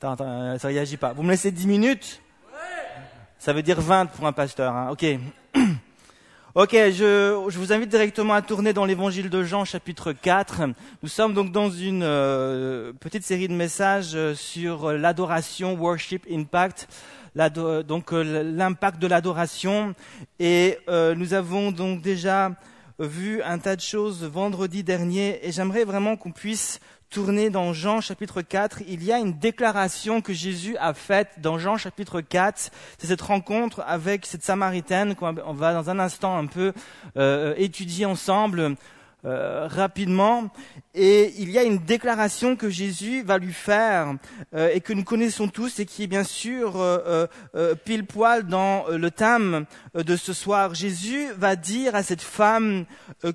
Attends, attends, euh, ça réagit pas. Vous me laissez 10 minutes? Ça veut dire 20 pour un pasteur. Hein. Ok. Ok, je, je, vous invite directement à tourner dans l'évangile de Jean chapitre 4. Nous sommes donc dans une euh, petite série de messages euh, sur l'adoration, worship, impact, donc euh, l'impact de l'adoration. Et nous avons donc déjà vu un tas de choses vendredi dernier et j'aimerais vraiment qu'on puisse tourner dans Jean chapitre 4, il y a une déclaration que Jésus a faite dans Jean chapitre 4. C'est cette rencontre avec cette Samaritaine qu'on va dans un instant un peu euh, étudier ensemble. Euh, rapidement et il y a une déclaration que Jésus va lui faire euh, et que nous connaissons tous et qui est bien sûr euh, pile poil dans le thème de ce soir. Jésus va dire à cette femme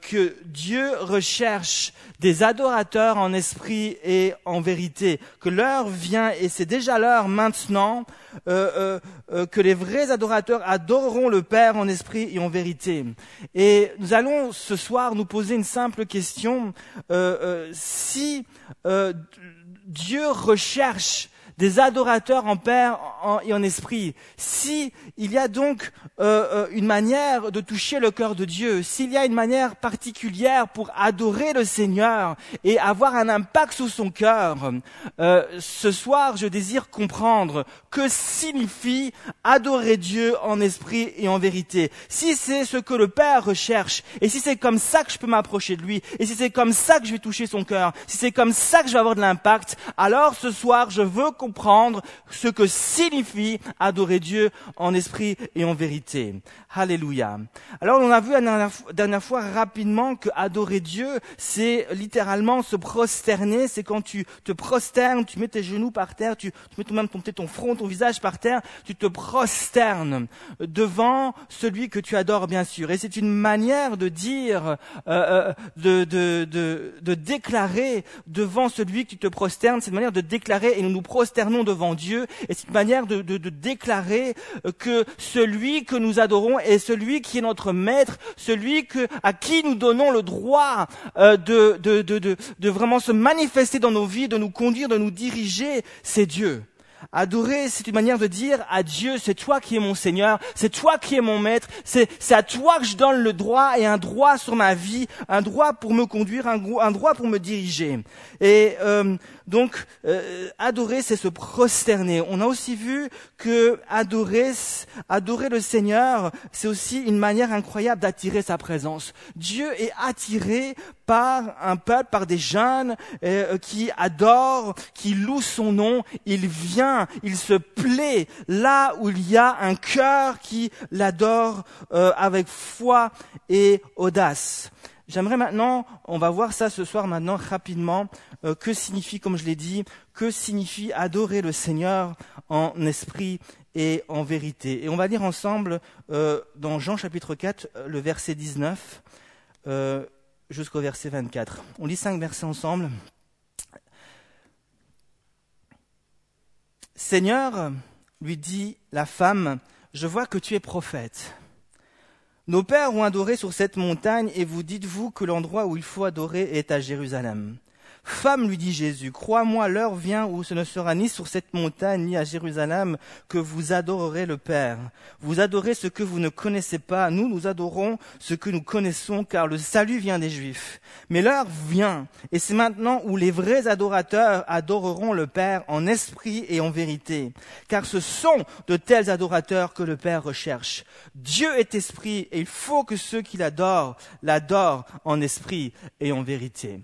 que Dieu recherche des adorateurs en esprit et en vérité, que l'heure vient et c'est déjà l'heure maintenant que les vrais adorateurs adoreront le Père en esprit et en vérité. Et nous allons ce soir nous poser une simple question. Euh, euh, si euh, Dieu recherche des adorateurs en père et en esprit. Si il y a donc euh, euh, une manière de toucher le cœur de Dieu, s'il y a une manière particulière pour adorer le Seigneur et avoir un impact sur son cœur, euh, ce soir je désire comprendre que signifie adorer Dieu en esprit et en vérité. Si c'est ce que le Père recherche, et si c'est comme ça que je peux m'approcher de lui, et si c'est comme ça que je vais toucher son cœur, si c'est comme ça que je vais avoir de l'impact, alors ce soir je veux comprendre ce que signifie adorer Dieu en esprit et en vérité. Alléluia. Alors on a vu la dernière, fois rapidement que adorer Dieu, c'est littéralement se prosterner, c'est quand tu te prosternes, tu mets tes genoux par terre, tu, mets même ton, ton front, ton visage par terre, tu te prosternes devant celui que tu adores bien sûr. Et c'est une manière de dire, euh, euh, de, de, de, de déclarer devant celui tu te prosternes, c'est une manière de déclarer et nous nous prosternons prosternons devant Dieu et c'est une manière de, déclarer que celui que nous adorons est celui qui est notre maître, celui à qui nous donnons le droit euh, de, de vraiment se manifester dans nos vies, de nous conduire, de nous diriger, c'est Dieu. Adorer, c'est une manière de dire à Dieu, c'est toi qui es mon Seigneur, c'est toi qui es mon maître, c'est, à toi que je donne le droit et un droit sur ma vie, un droit pour me conduire, un, un droit pour me diriger. Et euh, donc, euh, adorer, c'est se prosterner. On a aussi vu que adorer, adorer le Seigneur, c'est aussi une manière incroyable d'attirer sa présence. Dieu est attiré par un peuple, par des jeunes euh, qui adorent, qui louent son nom. Il vient, il se plaît là où il y a un cœur qui l'adore euh, avec foi et audace. J'aimerais maintenant, on va voir ça ce soir maintenant rapidement, euh, que signifie, comme je l'ai dit, que signifie adorer le Seigneur en esprit et en vérité. Et on va lire ensemble euh, dans Jean chapitre 4, euh, le verset 19 jusqu'au verset 24. On lit cinq versets ensemble. Seigneur, lui dit la femme, je vois que tu es prophète. Nos pères ont adoré sur cette montagne et vous dites-vous que l'endroit où il faut adorer est à Jérusalem. Femme, lui dit Jésus, crois-moi, l'heure vient où ce ne sera ni sur cette montagne ni à Jérusalem que vous adorerez le Père. Vous adorez ce que vous ne connaissez pas. Nous, nous adorons ce que nous connaissons, car le salut vient des Juifs. Mais l'heure vient, et c'est maintenant où les vrais adorateurs adoreront le Père en esprit et en vérité. Car ce sont de tels adorateurs que le Père recherche. Dieu est esprit, et il faut que ceux qui l'adorent l'adorent en esprit et en vérité.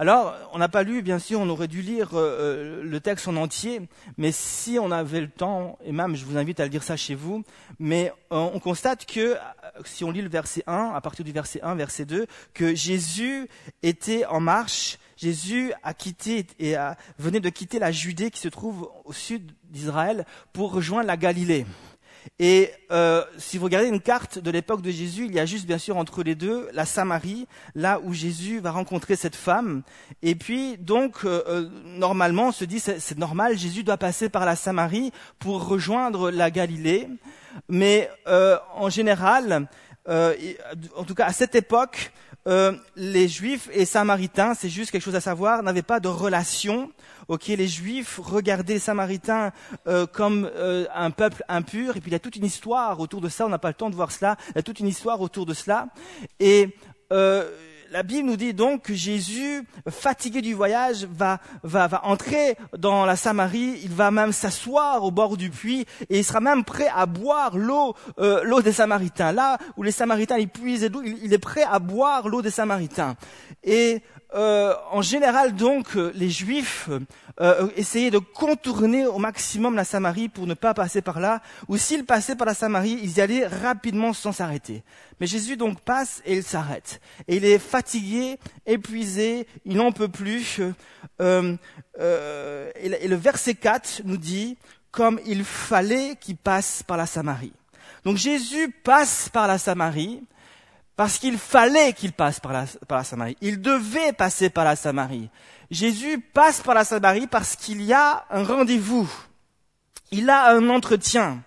Alors, on n'a pas lu, bien sûr, on aurait dû lire euh, euh, le texte en entier, mais si on avait le temps, et même je vous invite à le lire ça chez vous, mais euh, on constate que, si on lit le verset 1, à partir du verset 1, verset 2, que Jésus était en marche, Jésus a quitté et venait de quitter la Judée qui se trouve au sud d'Israël pour rejoindre la Galilée. Et euh, si vous regardez une carte de l'époque de Jésus, il y a juste bien sûr entre les deux la Samarie, là où Jésus va rencontrer cette femme. Et puis donc euh, euh, normalement on se dit c'est normal, Jésus doit passer par la Samarie pour rejoindre la Galilée. Mais en général, en tout cas à cette époque, euh, les Juifs et Samaritains, c'est juste quelque chose à savoir, n'avaient pas de relation. Ok, les Juifs regardaient les Samaritains euh, comme euh, un peuple impur, et puis il y a toute une histoire autour de ça. On n'a pas le temps de voir cela. Il y a toute une histoire autour de cela. Et la Bible nous dit donc que Jésus, fatigué du voyage, va, va, va entrer dans la Samarie, il va même s'asseoir au bord du puits et il sera même prêt à boire l'eau euh, des Samaritains. Là où les Samaritains ils puisent l'eau, il, est prêt à boire l'eau des Samaritains. Et euh, en général donc les Juifs euh, essayaient de contourner au maximum la Samarie pour ne pas passer par là, ou s'ils passaient par la Samarie, ils y allaient rapidement sans s'arrêter. Mais Jésus donc passe et il s'arrête. Et il est fatigué, épuisé, il n'en peut plus. Euh, euh, et le verset 4 nous dit, comme il fallait qu'il passe par la Samarie. Donc Jésus passe par la Samarie parce qu'il fallait qu'il passe par la, par la Samarie. Il devait passer par la Samarie. Jésus passe par la Samarie parce qu'il y a un rendez-vous. Il a un entretien.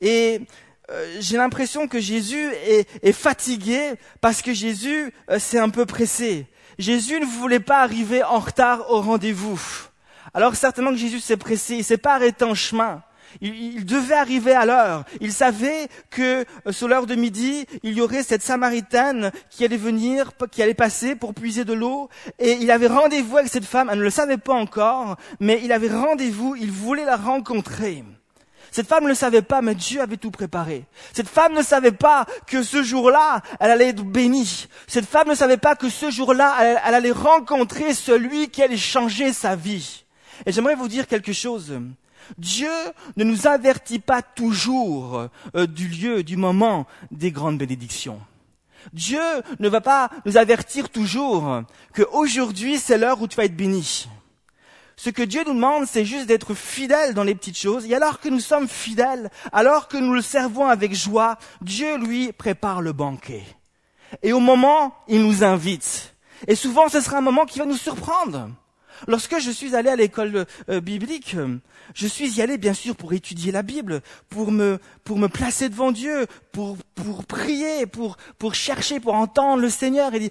Et euh, j'ai l'impression que Jésus est, fatigué parce que Jésus euh, s'est un peu pressé. Jésus ne voulait pas arriver en retard au rendez-vous. Alors certainement que Jésus s'est pressé, il s'est pas arrêté en chemin. Il, devait arriver à l'heure. Il savait que euh, sur l'heure de midi, il y aurait cette Samaritaine qui allait venir, qui allait passer pour puiser de l'eau. Et il avait rendez-vous avec cette femme. Elle ne le savait pas encore, mais il avait rendez-vous. Il voulait la rencontrer. Cette femme ne le savait pas, mais Dieu avait tout préparé. Cette femme ne savait pas que ce jour-là, elle allait être bénie. Cette femme ne savait pas que ce jour-là, elle allait rencontrer celui qui allait changer sa vie. Et j'aimerais vous dire quelque chose. Dieu ne nous avertit pas toujours euh, du lieu, du moment des grandes bénédictions. Dieu ne va pas nous avertir toujours qu'aujourd'hui c'est l'heure où tu vas être béni. Ce que Dieu nous demande, c'est juste d'être fidèles dans les petites choses. Et alors que nous sommes fidèles, alors que nous le servons avec joie, Dieu, lui, prépare le banquet. Et au moment, il nous invite. Et souvent, ce sera un moment qui va nous surprendre. Lorsque je suis allé à l'école euh, biblique, je suis y allé bien sûr pour étudier la Bible, pour me, pour me placer devant Dieu, pour, pour prier, pour, pour chercher, pour entendre le Seigneur. Et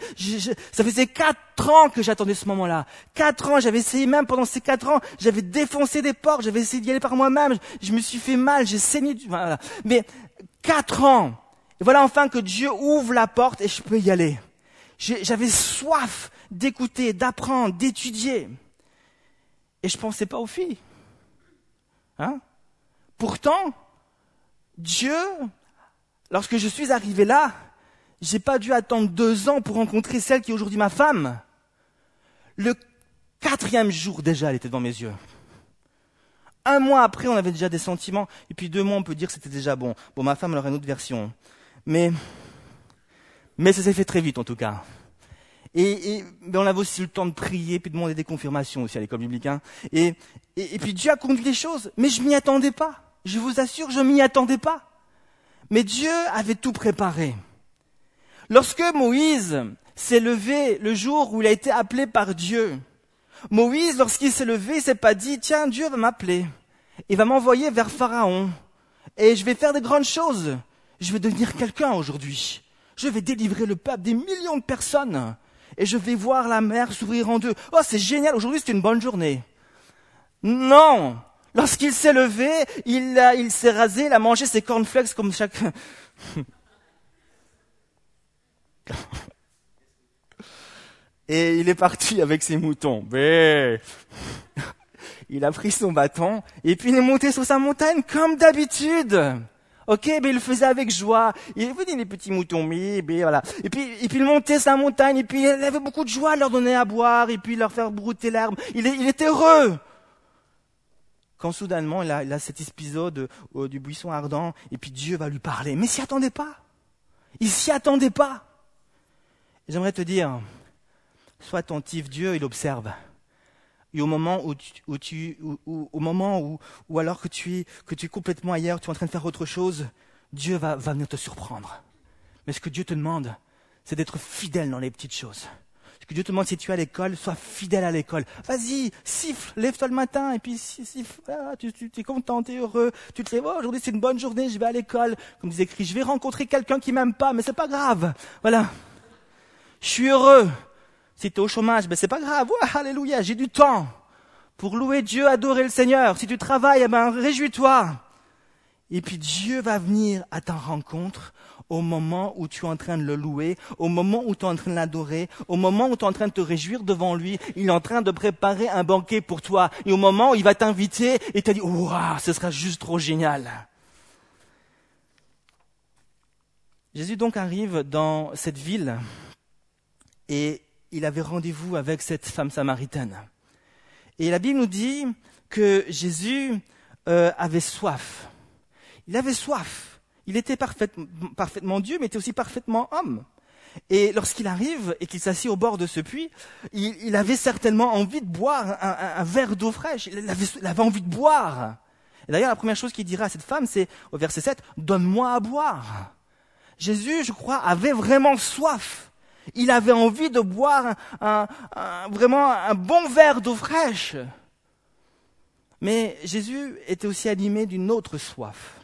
ça faisait quatre ans que j'attendais ce moment-là. Quatre ans, j'avais essayé même pendant ces quatre ans, j'avais défoncé des portes, j'avais essayé d'y aller par moi-même, je, me suis fait mal, j'ai saigné. Voilà. Mais quatre ans. Et voilà enfin que Dieu ouvre la porte et je peux y aller. J'avais soif d'écouter, d'apprendre, d'étudier. Et je pensais pas aux filles. Hein? Pourtant, Dieu, lorsque je suis arrivé là, j'ai pas dû attendre deux ans pour rencontrer celle qui est aujourd'hui ma femme. Le quatrième jour déjà, elle était devant mes yeux. Un mois après, on avait déjà des sentiments, et puis deux mois, on peut dire que c'était déjà bon. Bon, ma femme, elle aurait une autre version. Mais, mais ça s'est fait très vite, en tout cas. Et, et ben on avait aussi le temps de prier, puis de demander des confirmations aussi à l'école biblique. Hein. Et, et, puis Dieu a conduit les choses, mais je m'y attendais pas. Je vous assure, je m'y attendais pas. Mais Dieu avait tout préparé. Lorsque Moïse s'est levé le jour où il a été appelé par Dieu, Moïse, lorsqu'il s'est levé, il s'est pas dit, tiens, Dieu va m'appeler. Il va m'envoyer vers Pharaon. Et je vais faire de grandes choses. Je vais devenir quelqu'un aujourd'hui. Je vais délivrer le peuple des millions de personnes et je vais voir la mer s'ouvrir en deux. Oh, c'est génial, aujourd'hui c'est une bonne journée. Non Lorsqu'il s'est levé, il, a, s'est rasé, il a mangé ses cornflakes comme chaque... Et il est parti avec ses moutons. Il a pris son bâton et puis il est monté sur sa montagne comme d'habitude. Ok, mais il le faisait avec joie. Il venait les petits moutons, mais, voilà. Et puis, et puis il montait sa montagne, et puis il avait beaucoup de joie de leur donner à boire, et puis leur faire brouter l'herbe. Il, était heureux. Quand soudainement il a, il cet épisode euh, du buisson ardent, et puis Dieu va lui parler. Mais il s'y attendait pas. Il s'y attendait pas. J'aimerais te dire, sois attentif, Dieu, il observe et au moment où tu, où tu au moment où, où alors que tu es que tu es complètement ailleurs, tu es en train de faire autre chose, Dieu va, va venir te surprendre. Mais ce que Dieu te demande, c'est d'être fidèle dans les petites choses. Ce que Dieu te demande, si tu es à l'école, sois fidèle à l'école. Vas-y, siffle, lève-toi le matin, et puis siffle, ah, tu, tu es content, tu es heureux, tu te lèves, oh, aujourd'hui c'est une bonne journée, je vais à l'école. Comme disait écrit, je vais rencontrer quelqu'un qui m'aime pas, mais c'est pas grave. Voilà. je suis heureux. Si tu es au chômage, ben c'est pas grave. alléluia, j'ai du temps pour louer Dieu, adorer le Seigneur. Si tu travailles, eh ben réjouis-toi. Et puis Dieu va venir à ta rencontre au moment où tu es en train de le louer, au moment où tu es en train de l'adorer, au moment où tu es en train de te réjouir devant lui, il est en train de préparer un banquet pour toi. Et au moment où il va t'inviter et te dit, waouh, ce sera juste trop génial. Jésus donc arrive dans cette ville et il avait rendez-vous avec cette femme samaritaine. Et la Bible nous dit que Jésus euh, avait soif. Il avait soif. Il était parfaitement Dieu, mais était aussi parfaitement homme. Et lorsqu'il arrive et qu'il s'assied au bord de ce puits, il, avait certainement envie de boire un, verre d'eau fraîche. Il avait, envie de boire. Et d'ailleurs, la première chose qu'il dira à cette femme, c'est au verset 7, Donne-moi à boire. Jésus, je crois, avait vraiment soif. Il avait envie de boire vraiment un bon verre d'eau fraîche. Mais Jésus était aussi animé d'une autre soif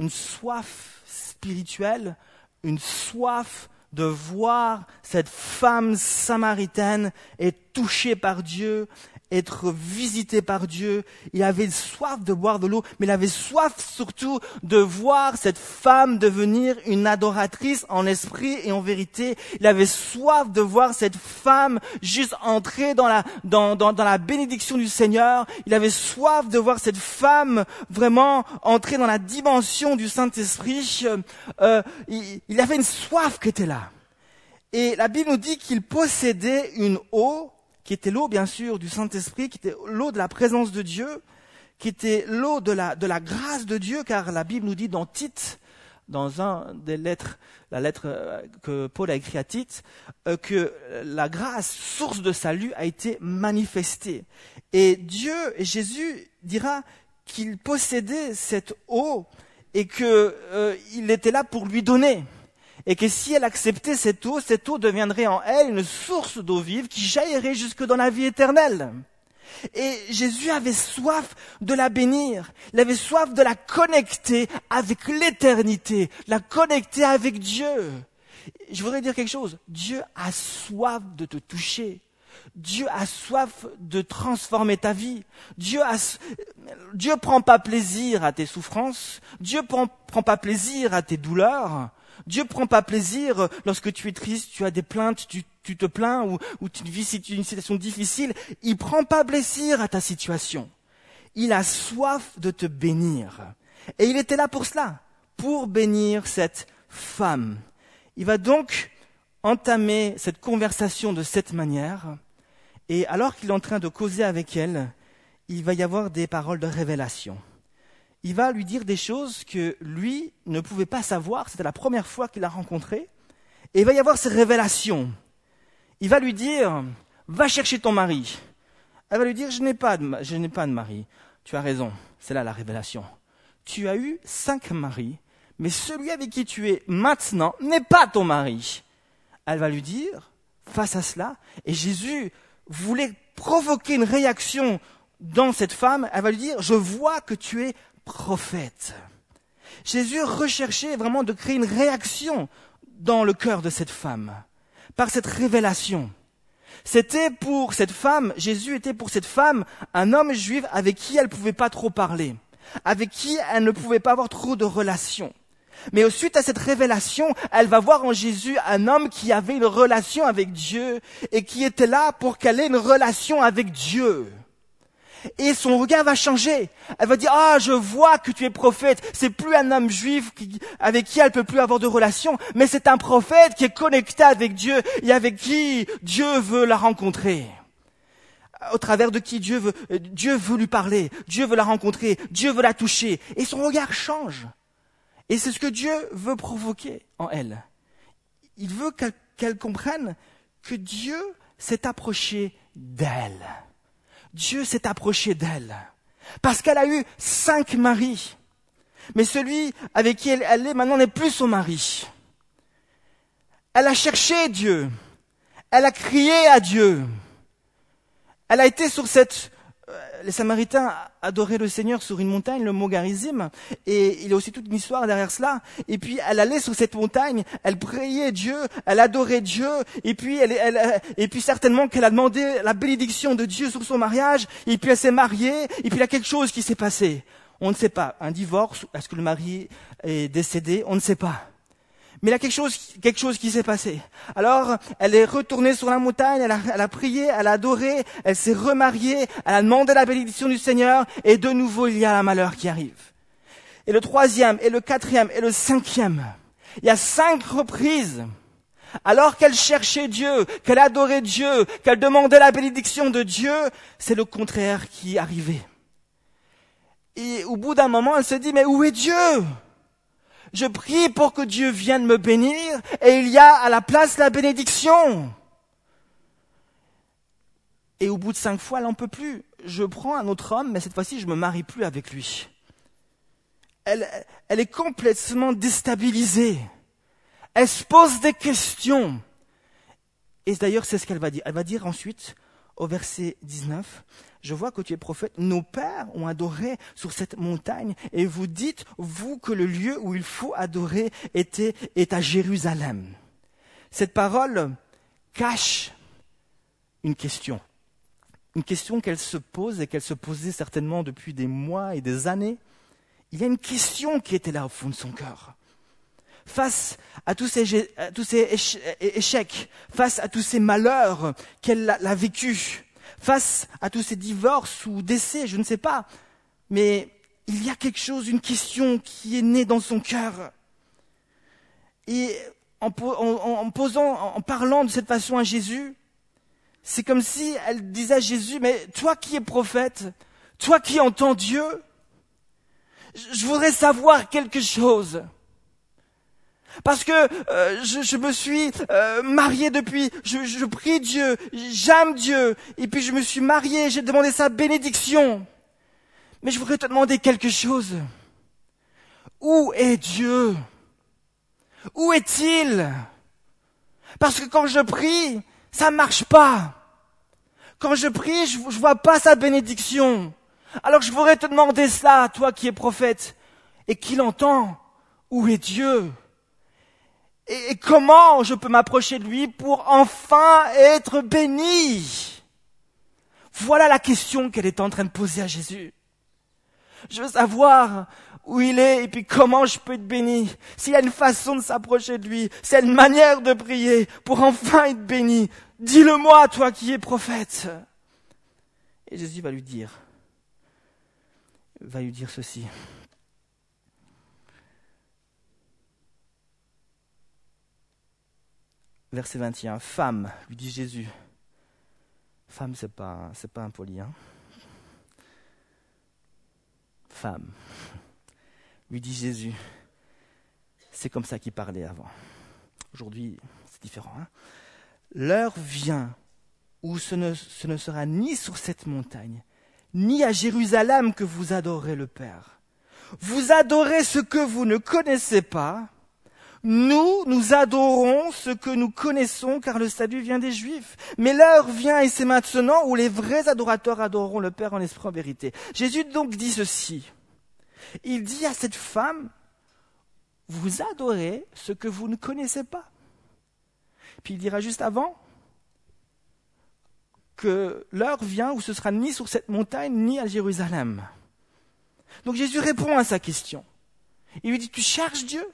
une soif spirituelle, une soif de voir cette femme samaritaine être touchée par Dieu, être visité par Dieu. Il avait soif de boire de l'eau, mais il avait soif surtout de voir cette femme devenir une adoratrice en esprit et en vérité. Il avait soif de voir cette femme juste entrer dans la, dans, dans, dans la bénédiction du Seigneur. Il avait soif de voir cette femme vraiment entrer dans la dimension du Saint-Esprit. Euh, il, il avait une soif qui était là. Et la Bible nous dit qu'il possédait une eau qui était l'eau, bien sûr, du Saint-Esprit, qui était l'eau de la présence de Dieu, qui était l'eau de la, grâce de Dieu, car la Bible nous dit dans Tite, dans un des lettres, la lettre euh, que Paul a écrite à Tite, euh, que la grâce, source de salut, a été manifestée. Et Dieu, et Jésus dira qu'il possédait cette eau et qu'il euh, était là pour lui donner et que si elle acceptait cette eau, cette eau deviendrait en elle une source d'eau vive qui jaillirait jusque dans la vie éternelle. Et Jésus avait soif de la bénir, il avait soif de la connecter avec l'éternité, la connecter avec Dieu. Je voudrais dire quelque chose, Dieu a soif de te toucher. Dieu a soif de transformer ta vie. Dieu a, Dieu prend pas plaisir à tes souffrances. Dieu prend, prend pas plaisir à tes douleurs. Dieu prend pas plaisir lorsque tu es triste, tu as des plaintes, tu, te plains ou, ou tu vis une situation difficile. Il prend pas plaisir à ta situation. Il a soif de te bénir. Et il était là pour cela, pour bénir cette femme. Il va donc entamer cette conversation de cette manière. Et alors qu'il est en train de causer avec elle, il va y avoir des paroles de révélation il va lui dire des choses que lui ne pouvait pas savoir. C'était la première fois qu'il l'a rencontrée. Et il va y avoir ces révélations. Il va lui dire, va chercher ton mari. Elle va lui dire, je n'ai pas de, je n'ai pas de mari. Tu as raison. C'est là la révélation. Tu as eu cinq maris, mais celui avec qui tu es maintenant n'est pas ton mari. Elle va lui dire, face à cela, et Jésus voulait provoquer une réaction dans cette femme, elle va lui dire, je vois que tu es prophète. Jésus recherchait vraiment de créer une réaction dans le cœur de cette femme, par cette révélation. C'était pour cette femme, Jésus était pour cette femme un homme juif avec qui elle ne pouvait pas trop parler, avec qui elle ne pouvait pas avoir trop de relations. Mais suite à cette révélation, elle va voir en Jésus un homme qui avait une relation avec Dieu et qui était là pour qu'elle ait une relation avec Dieu et son regard va changer. Elle va dire, ah, je vois que tu es prophète. C'est plus un homme juif avec qui elle peut plus avoir de relation, mais c'est un prophète qui est connecté avec Dieu et avec qui Dieu veut la rencontrer. Au travers de qui Dieu veut, Dieu veut lui parler, Dieu veut la rencontrer, Dieu veut la toucher. Et son regard change. Et c'est ce que Dieu veut provoquer en elle. Il veut qu'elle comprenne que Dieu s'est approché d'elle. Dieu s'est approché d'elle. Parce qu'elle a eu cinq maris. Mais celui avec qui elle, est maintenant n'est plus son mari. Elle a cherché Dieu. Elle a crié à Dieu. Elle a été sur cette, les Samaritains adoraient le Seigneur sur une montagne, le mont et il y a aussi toute une histoire derrière cela. Et puis elle allait sur cette montagne, elle priait Dieu, elle adorait Dieu, et puis elle, elle et puis certainement qu'elle a demandé la bénédiction de Dieu sur son mariage, et puis elle s'est mariée, et puis il y a quelque chose qui s'est passé. On ne sait pas. Un divorce, est-ce que le mari est décédé? On ne sait pas. Mais il y a quelque chose, qui s'est passé. Alors, elle est retournée sur la montagne, elle a, elle a prié, elle a adoré, elle s'est remariée, elle a demandé la bénédiction du Seigneur, et de nouveau il y a la malheur qui arrive. Et le troisième, et le quatrième, et le cinquième. Il y a cinq reprises. Alors qu'elle cherchait Dieu, qu'elle adorait Dieu, qu'elle demandait la bénédiction de Dieu, c'est le contraire qui arrivait. Et au bout d'un moment, elle se dit, mais où est Dieu? Je prie pour que Dieu vienne me bénir et il y a à la place la bénédiction. Et au bout de cinq fois, elle n'en peut plus. Je prends un autre homme, mais cette fois-ci, je me marie plus avec lui. Elle, elle est complètement déstabilisée. Elle se pose des questions. Et d'ailleurs, c'est ce qu'elle va dire. Elle va dire ensuite, au verset 19, je vois que tu es prophète. Nos pères ont adoré sur cette montagne et vous dites, vous, que le lieu où il faut adorer était, est à Jérusalem. Cette parole cache une question. Une question qu'elle se pose et qu'elle se posait certainement depuis des mois et des années. Il y a une question qui était là au fond de son cœur. Face à tous ces, échecs, face à tous ces malheurs qu'elle a, a vécus, face à tous ces divorces ou décès, je ne sais pas. Mais il y a quelque chose, une question qui est née dans son cœur. Et en, posant, en parlant de cette façon à Jésus, c'est comme si elle disait à Jésus, mais toi qui es prophète, toi qui entends Dieu, je voudrais savoir quelque chose. Parce que euh, je, me suis euh, marié depuis, je, je prie Dieu, j'aime Dieu, et puis je me suis marié, j'ai demandé sa bénédiction. Mais je voudrais te demander quelque chose. Où est Dieu? Où est-il? Parce que quand je prie, ça ne marche pas. Quand je prie, je, ne vois pas sa bénédiction. Alors je voudrais te demander ça, toi qui es prophète, et qui l'entend. Où est Dieu? Et comment je peux m'approcher de lui pour enfin être béni? Voilà la question qu'elle est en train de poser à Jésus. Je veux savoir où il est et puis comment je peux être béni. S'il y a une façon de s'approcher de lui, s'il y a une manière de prier pour enfin être béni, dis-le-moi, toi qui es prophète. Et Jésus va lui dire, va lui dire ceci. Verset 21. Femme, lui dit Jésus. Femme, c'est pas, c'est pas impoli, hein. Femme, lui dit Jésus. C'est comme ça qu'il parlait avant. Aujourd'hui, c'est différent. Hein L'heure vient où ce ne, ce ne sera ni sur cette montagne, ni à Jérusalem que vous adorez le Père. Vous adorez ce que vous ne connaissez pas, nous, nous adorons ce que nous connaissons car le salut vient des Juifs. Mais l'heure vient et c'est maintenant où les vrais adorateurs adoreront le Père en esprit en vérité. Jésus donc dit ceci. Il dit à cette femme, vous adorez ce que vous ne connaissez pas. Puis il dira juste avant que l'heure vient où ce sera ni sur cette montagne ni à Jérusalem. Donc Jésus répond à sa question. Il lui dit, tu cherches Dieu?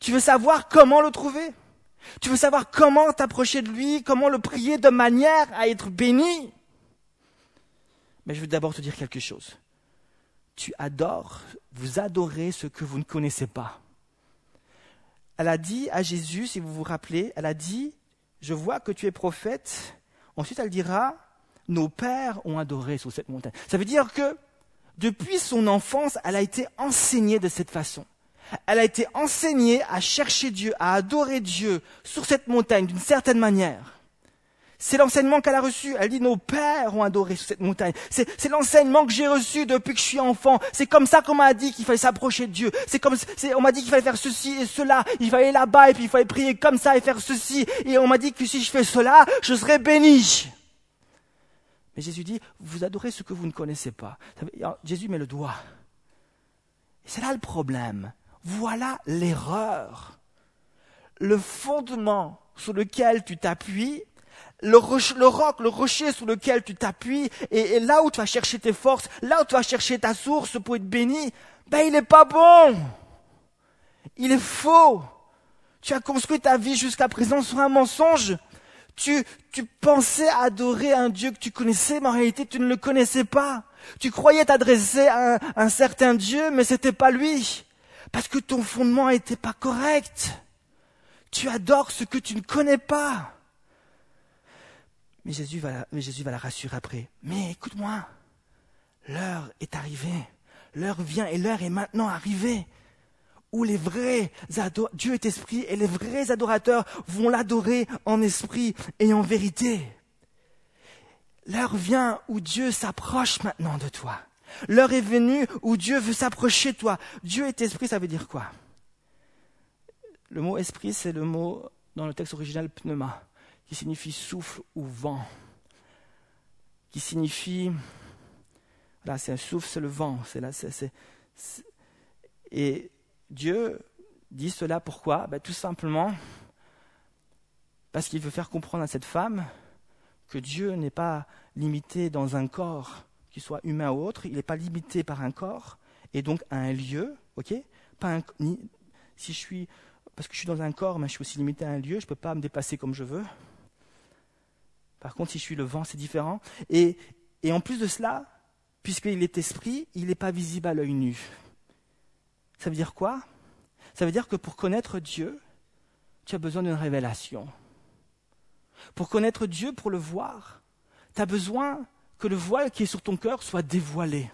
Tu veux savoir comment le trouver? Tu veux savoir comment t'approcher de lui, comment le prier de manière à être béni? Mais je veux d'abord te dire quelque chose. Tu adores, vous adorez ce que vous ne connaissez pas. Elle a dit à Jésus, si vous vous rappelez, elle a dit, je vois que tu es prophète. Ensuite, elle dira, nos pères ont adoré sur cette montagne. Ça veut dire que depuis son enfance, elle a été enseignée de cette façon. Elle a été enseignée à chercher Dieu, à adorer Dieu sur cette montagne d'une certaine manière. C'est l'enseignement qu'elle a reçu. Elle dit nos pères ont adoré sur cette montagne. C'est l'enseignement que j'ai reçu depuis que je suis enfant. C'est comme ça qu'on m'a dit qu'il fallait s'approcher de Dieu. C'est comme on m'a dit qu'il fallait faire ceci et cela. Il fallait aller là-bas et puis il fallait prier comme ça et faire ceci. Et on m'a dit que si je fais cela, je serai béni. Mais Jésus dit, vous adorez ce que vous ne connaissez pas. Jésus met le doigt. c'est là le problème. Voilà l'erreur. Le fondement sur lequel tu t'appuies, le, roc, le rocher sur lequel tu t'appuies, et, là où tu vas chercher tes forces, là où tu vas chercher ta source pour être béni, ben il n'est pas bon. Il est faux. Tu as construit ta vie jusqu'à présent sur un mensonge. Tu, tu pensais adorer un Dieu que tu connaissais, mais en réalité tu ne le connaissais pas. Tu croyais t'adresser à un, certain Dieu, mais c'était pas lui. Parce que ton fondement n'était pas correct. Tu adores ce que tu ne connais pas. Mais Jésus va, la rassurer après. Mais écoute-moi, l'heure est arrivée. L'heure vient et l'heure est maintenant arrivée où les vrais Dieu est esprit et les vrais adorateurs vont l'adorer en esprit et en vérité. L'heure vient où Dieu s'approche maintenant de toi. L'heure est venue où Dieu veut s'approcher de toi. Dieu est esprit, ça veut dire quoi? Le mot esprit, c'est le mot dans le texte original pneuma, qui signifie souffle ou vent, qui signifie, là c'est un souffle, c'est le vent, c'est là, c'est, et Dieu dit cela pourquoi? Ben, Tout simplement parce qu'il veut faire comprendre à cette femme que Dieu n'est pas limité dans un corps, qui soit humain ou autre, il n'est pas limité par un corps, et donc à un lieu, ok? Pas Si je suis, parce que je suis dans un corps, mais je suis aussi limité à un lieu, je ne peux pas me déplacer comme je veux. Par contre, si je suis le vent, c'est différent. Et, et en plus de cela, puisqu'il est esprit, il n'est pas visible à l'œil nu. Ça veut dire quoi? Ça veut dire que pour connaître Dieu, tu as besoin d'une révélation. Pour connaître Dieu, pour le voir, tu as besoin que le voile qui est sur ton cœur soit dévoilé.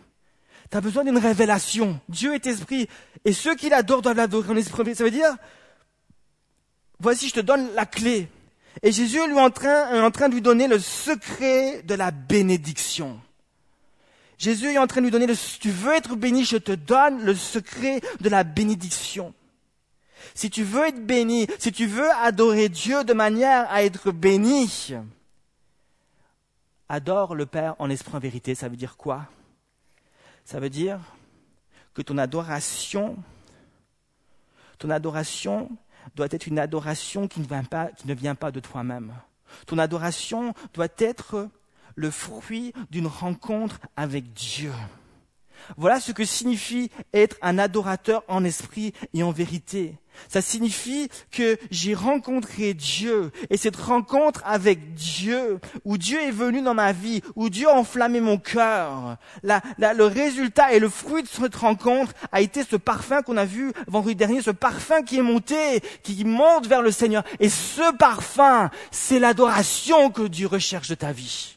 Tu as besoin d'une révélation. Dieu est esprit. Et ceux qui l'adorent doivent l'adorer en. Ça veut dire, voici, je te donne la clé. Et Jésus est en train, est en train de lui donner le secret de la bénédiction. Jésus est en train de lui donner, le, si tu veux être béni, je te donne le secret de la bénédiction. Si tu veux être béni, si tu veux adorer Dieu de manière à être béni, adore le Père en esprit en vérité. Ça veut dire quoi? Ça veut dire que ton adoration, ton adoration doit être une adoration qui ne vient pas, qui ne vient pas de toi-même. Ton adoration doit être le fruit d'une rencontre avec Dieu. Voilà ce que signifie être un adorateur en esprit et en vérité. Ça signifie que j'ai rencontré Dieu et cette rencontre avec Dieu, où Dieu est venu dans ma vie, où Dieu a enflammé mon cœur, le résultat et le fruit de cette rencontre a été ce parfum qu'on a vu vendredi dernier, ce parfum qui est monté, qui monte vers le Seigneur. Et ce parfum, c'est l'adoration que Dieu recherche de ta vie.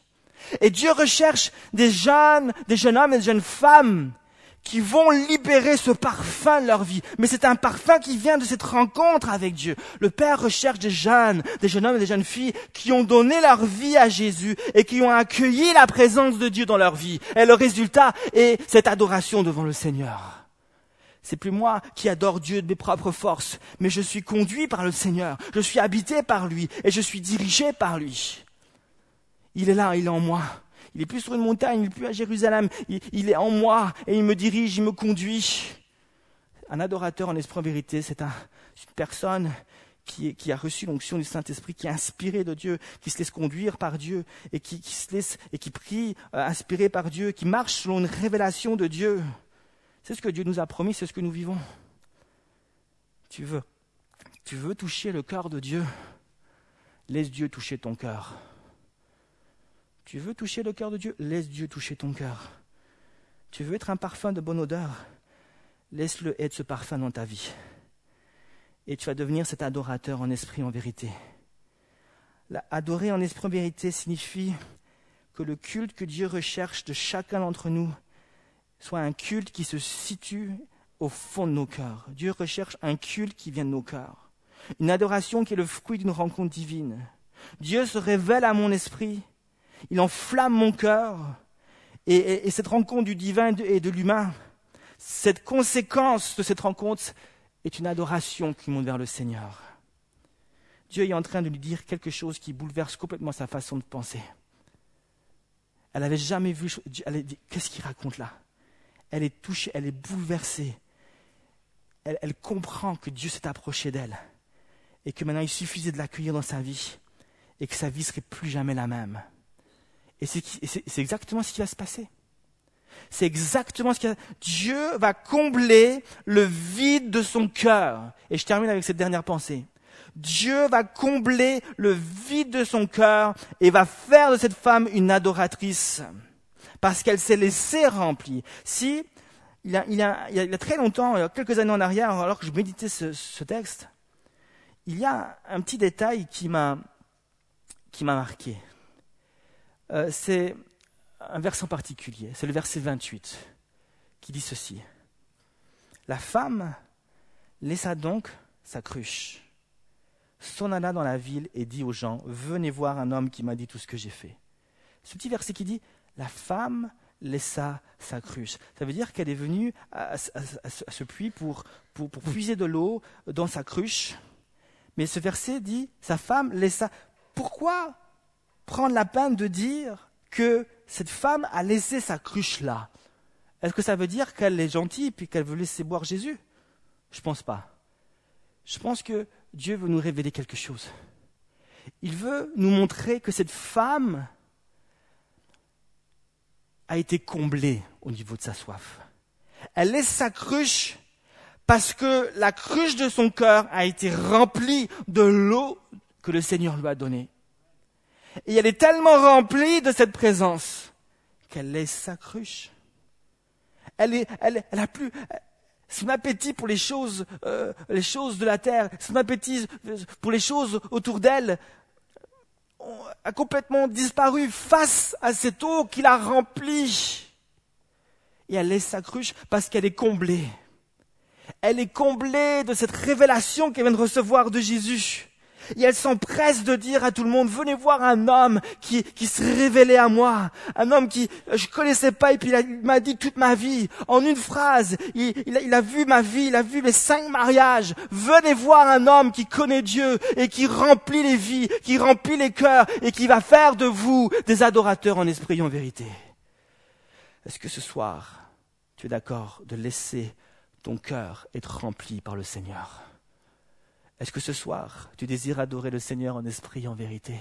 Et Dieu recherche des jeunes, des jeunes hommes et des jeunes femmes qui vont libérer ce parfum de leur vie. Mais c'est un parfum qui vient de cette rencontre avec Dieu. Le Père recherche des jeunes, des jeunes hommes et des jeunes filles qui ont donné leur vie à Jésus et qui ont accueilli la présence de Dieu dans leur vie. Et le résultat est cette adoration devant le Seigneur. C'est plus moi qui adore Dieu de mes propres forces, mais je suis conduit par le Seigneur. Je suis habité par lui et je suis dirigé par lui. Il est là, il est en moi. Il est plus sur une montagne, il n'est plus à Jérusalem. Il, est en moi et il me dirige, il me conduit. Un adorateur en esprit en vérité, c'est une personne qui, a reçu l'onction du Saint-Esprit, qui est inspiré de Dieu, qui se laisse conduire par Dieu et qui, se laisse et qui prie euh, inspiré par Dieu, qui marche selon une révélation de Dieu. C'est ce que Dieu nous a promis, c'est ce que nous vivons. Tu veux, tu veux toucher le cœur de Dieu, laisse Dieu toucher ton cœur. Tu veux toucher le cœur de Dieu? Laisse Dieu toucher ton cœur. Tu veux être un parfum de bonne odeur? Laisse-le être ce parfum dans ta vie. Et tu vas devenir cet adorateur en esprit, en vérité. adorer en esprit, en vérité signifie que le culte que Dieu recherche de chacun d'entre nous soit un culte qui se situe au fond de nos cœurs. Dieu recherche un culte qui vient de nos cœurs. Une adoration qui est le fruit d'une rencontre divine. Dieu se révèle à mon esprit il enflamme mon cœur. Et, cette rencontre du divin et de l'humain, cette conséquence de cette rencontre est une adoration qui monte vers le Seigneur. Dieu est en train de lui dire quelque chose qui bouleverse complètement sa façon de penser. Elle n'avait jamais vu. Qu'est-ce qu'il raconte là? Elle est touchée, elle est bouleversée. Elle, elle comprend que Dieu s'est approché d'elle et que maintenant il suffisait de l'accueillir dans sa vie et que sa vie serait plus jamais la même. Et c'est exactement ce qui va se passer. C'est exactement ce qui va... Dieu va combler le vide de son cœur. Et je termine avec cette dernière pensée. Dieu va combler le vide de son cœur et va faire de cette femme une adoratrice parce qu'elle s'est laissée remplir. Si, il y, a, il, y a, il y a très longtemps, quelques années en arrière, alors que je méditais ce, ce texte, il y a un petit détail qui m'a qui m'a marqué. Euh, c'est un verset particulier, c'est le verset 28, qui dit ceci. La femme laissa donc sa cruche, s'en alla dans la ville et dit aux gens, venez voir un homme qui m'a dit tout ce que j'ai fait. Ce petit verset qui dit, la femme laissa sa cruche. Ça veut dire qu'elle est venue à, ce puits pour, pour, pour puiser de l'eau dans sa cruche. Mais ce verset dit, sa femme laissa. Pourquoi prendre la peine de dire que cette femme a laissé sa cruche là Est-ce que ça veut dire qu'elle est gentille et qu'elle veut laisser boire Jésus? Je pense pas. Je pense que Dieu veut nous révéler quelque chose. Il veut nous montrer que cette femme a été comblée au niveau de sa soif. Elle laisse sa cruche parce que la cruche de son cœur a été remplie de l'eau que le Seigneur lui a donnée. Et elle est tellement remplie de cette présence qu'elle laisse sa cruche. Elle, est, elle, elle a plus son appétit pour les choses, euh, les choses de la terre, son appétit pour les choses autour d'elle a complètement disparu face à cette eau qui la remplit. Et elle laisse sa cruche parce qu'elle est comblée. Elle est comblée de cette révélation qu'elle vient de recevoir de Jésus. Et elle s'empresse de dire à tout le monde, venez voir un homme qui, qui se révélait à moi, un homme qui je connaissais pas et puis il m'a dit toute ma vie en une phrase. Il, il, a, il, a, vu ma vie, il a vu mes cinq mariages. Venez voir un homme qui connaît Dieu et qui remplit les vies, qui remplit les cœurs et qui va faire de vous des adorateurs en esprit et en vérité. Est-ce que ce soir, tu es d'accord de laisser ton cœur être rempli par le Seigneur? Est-ce que ce soir, tu désires adorer le Seigneur en esprit et en vérité?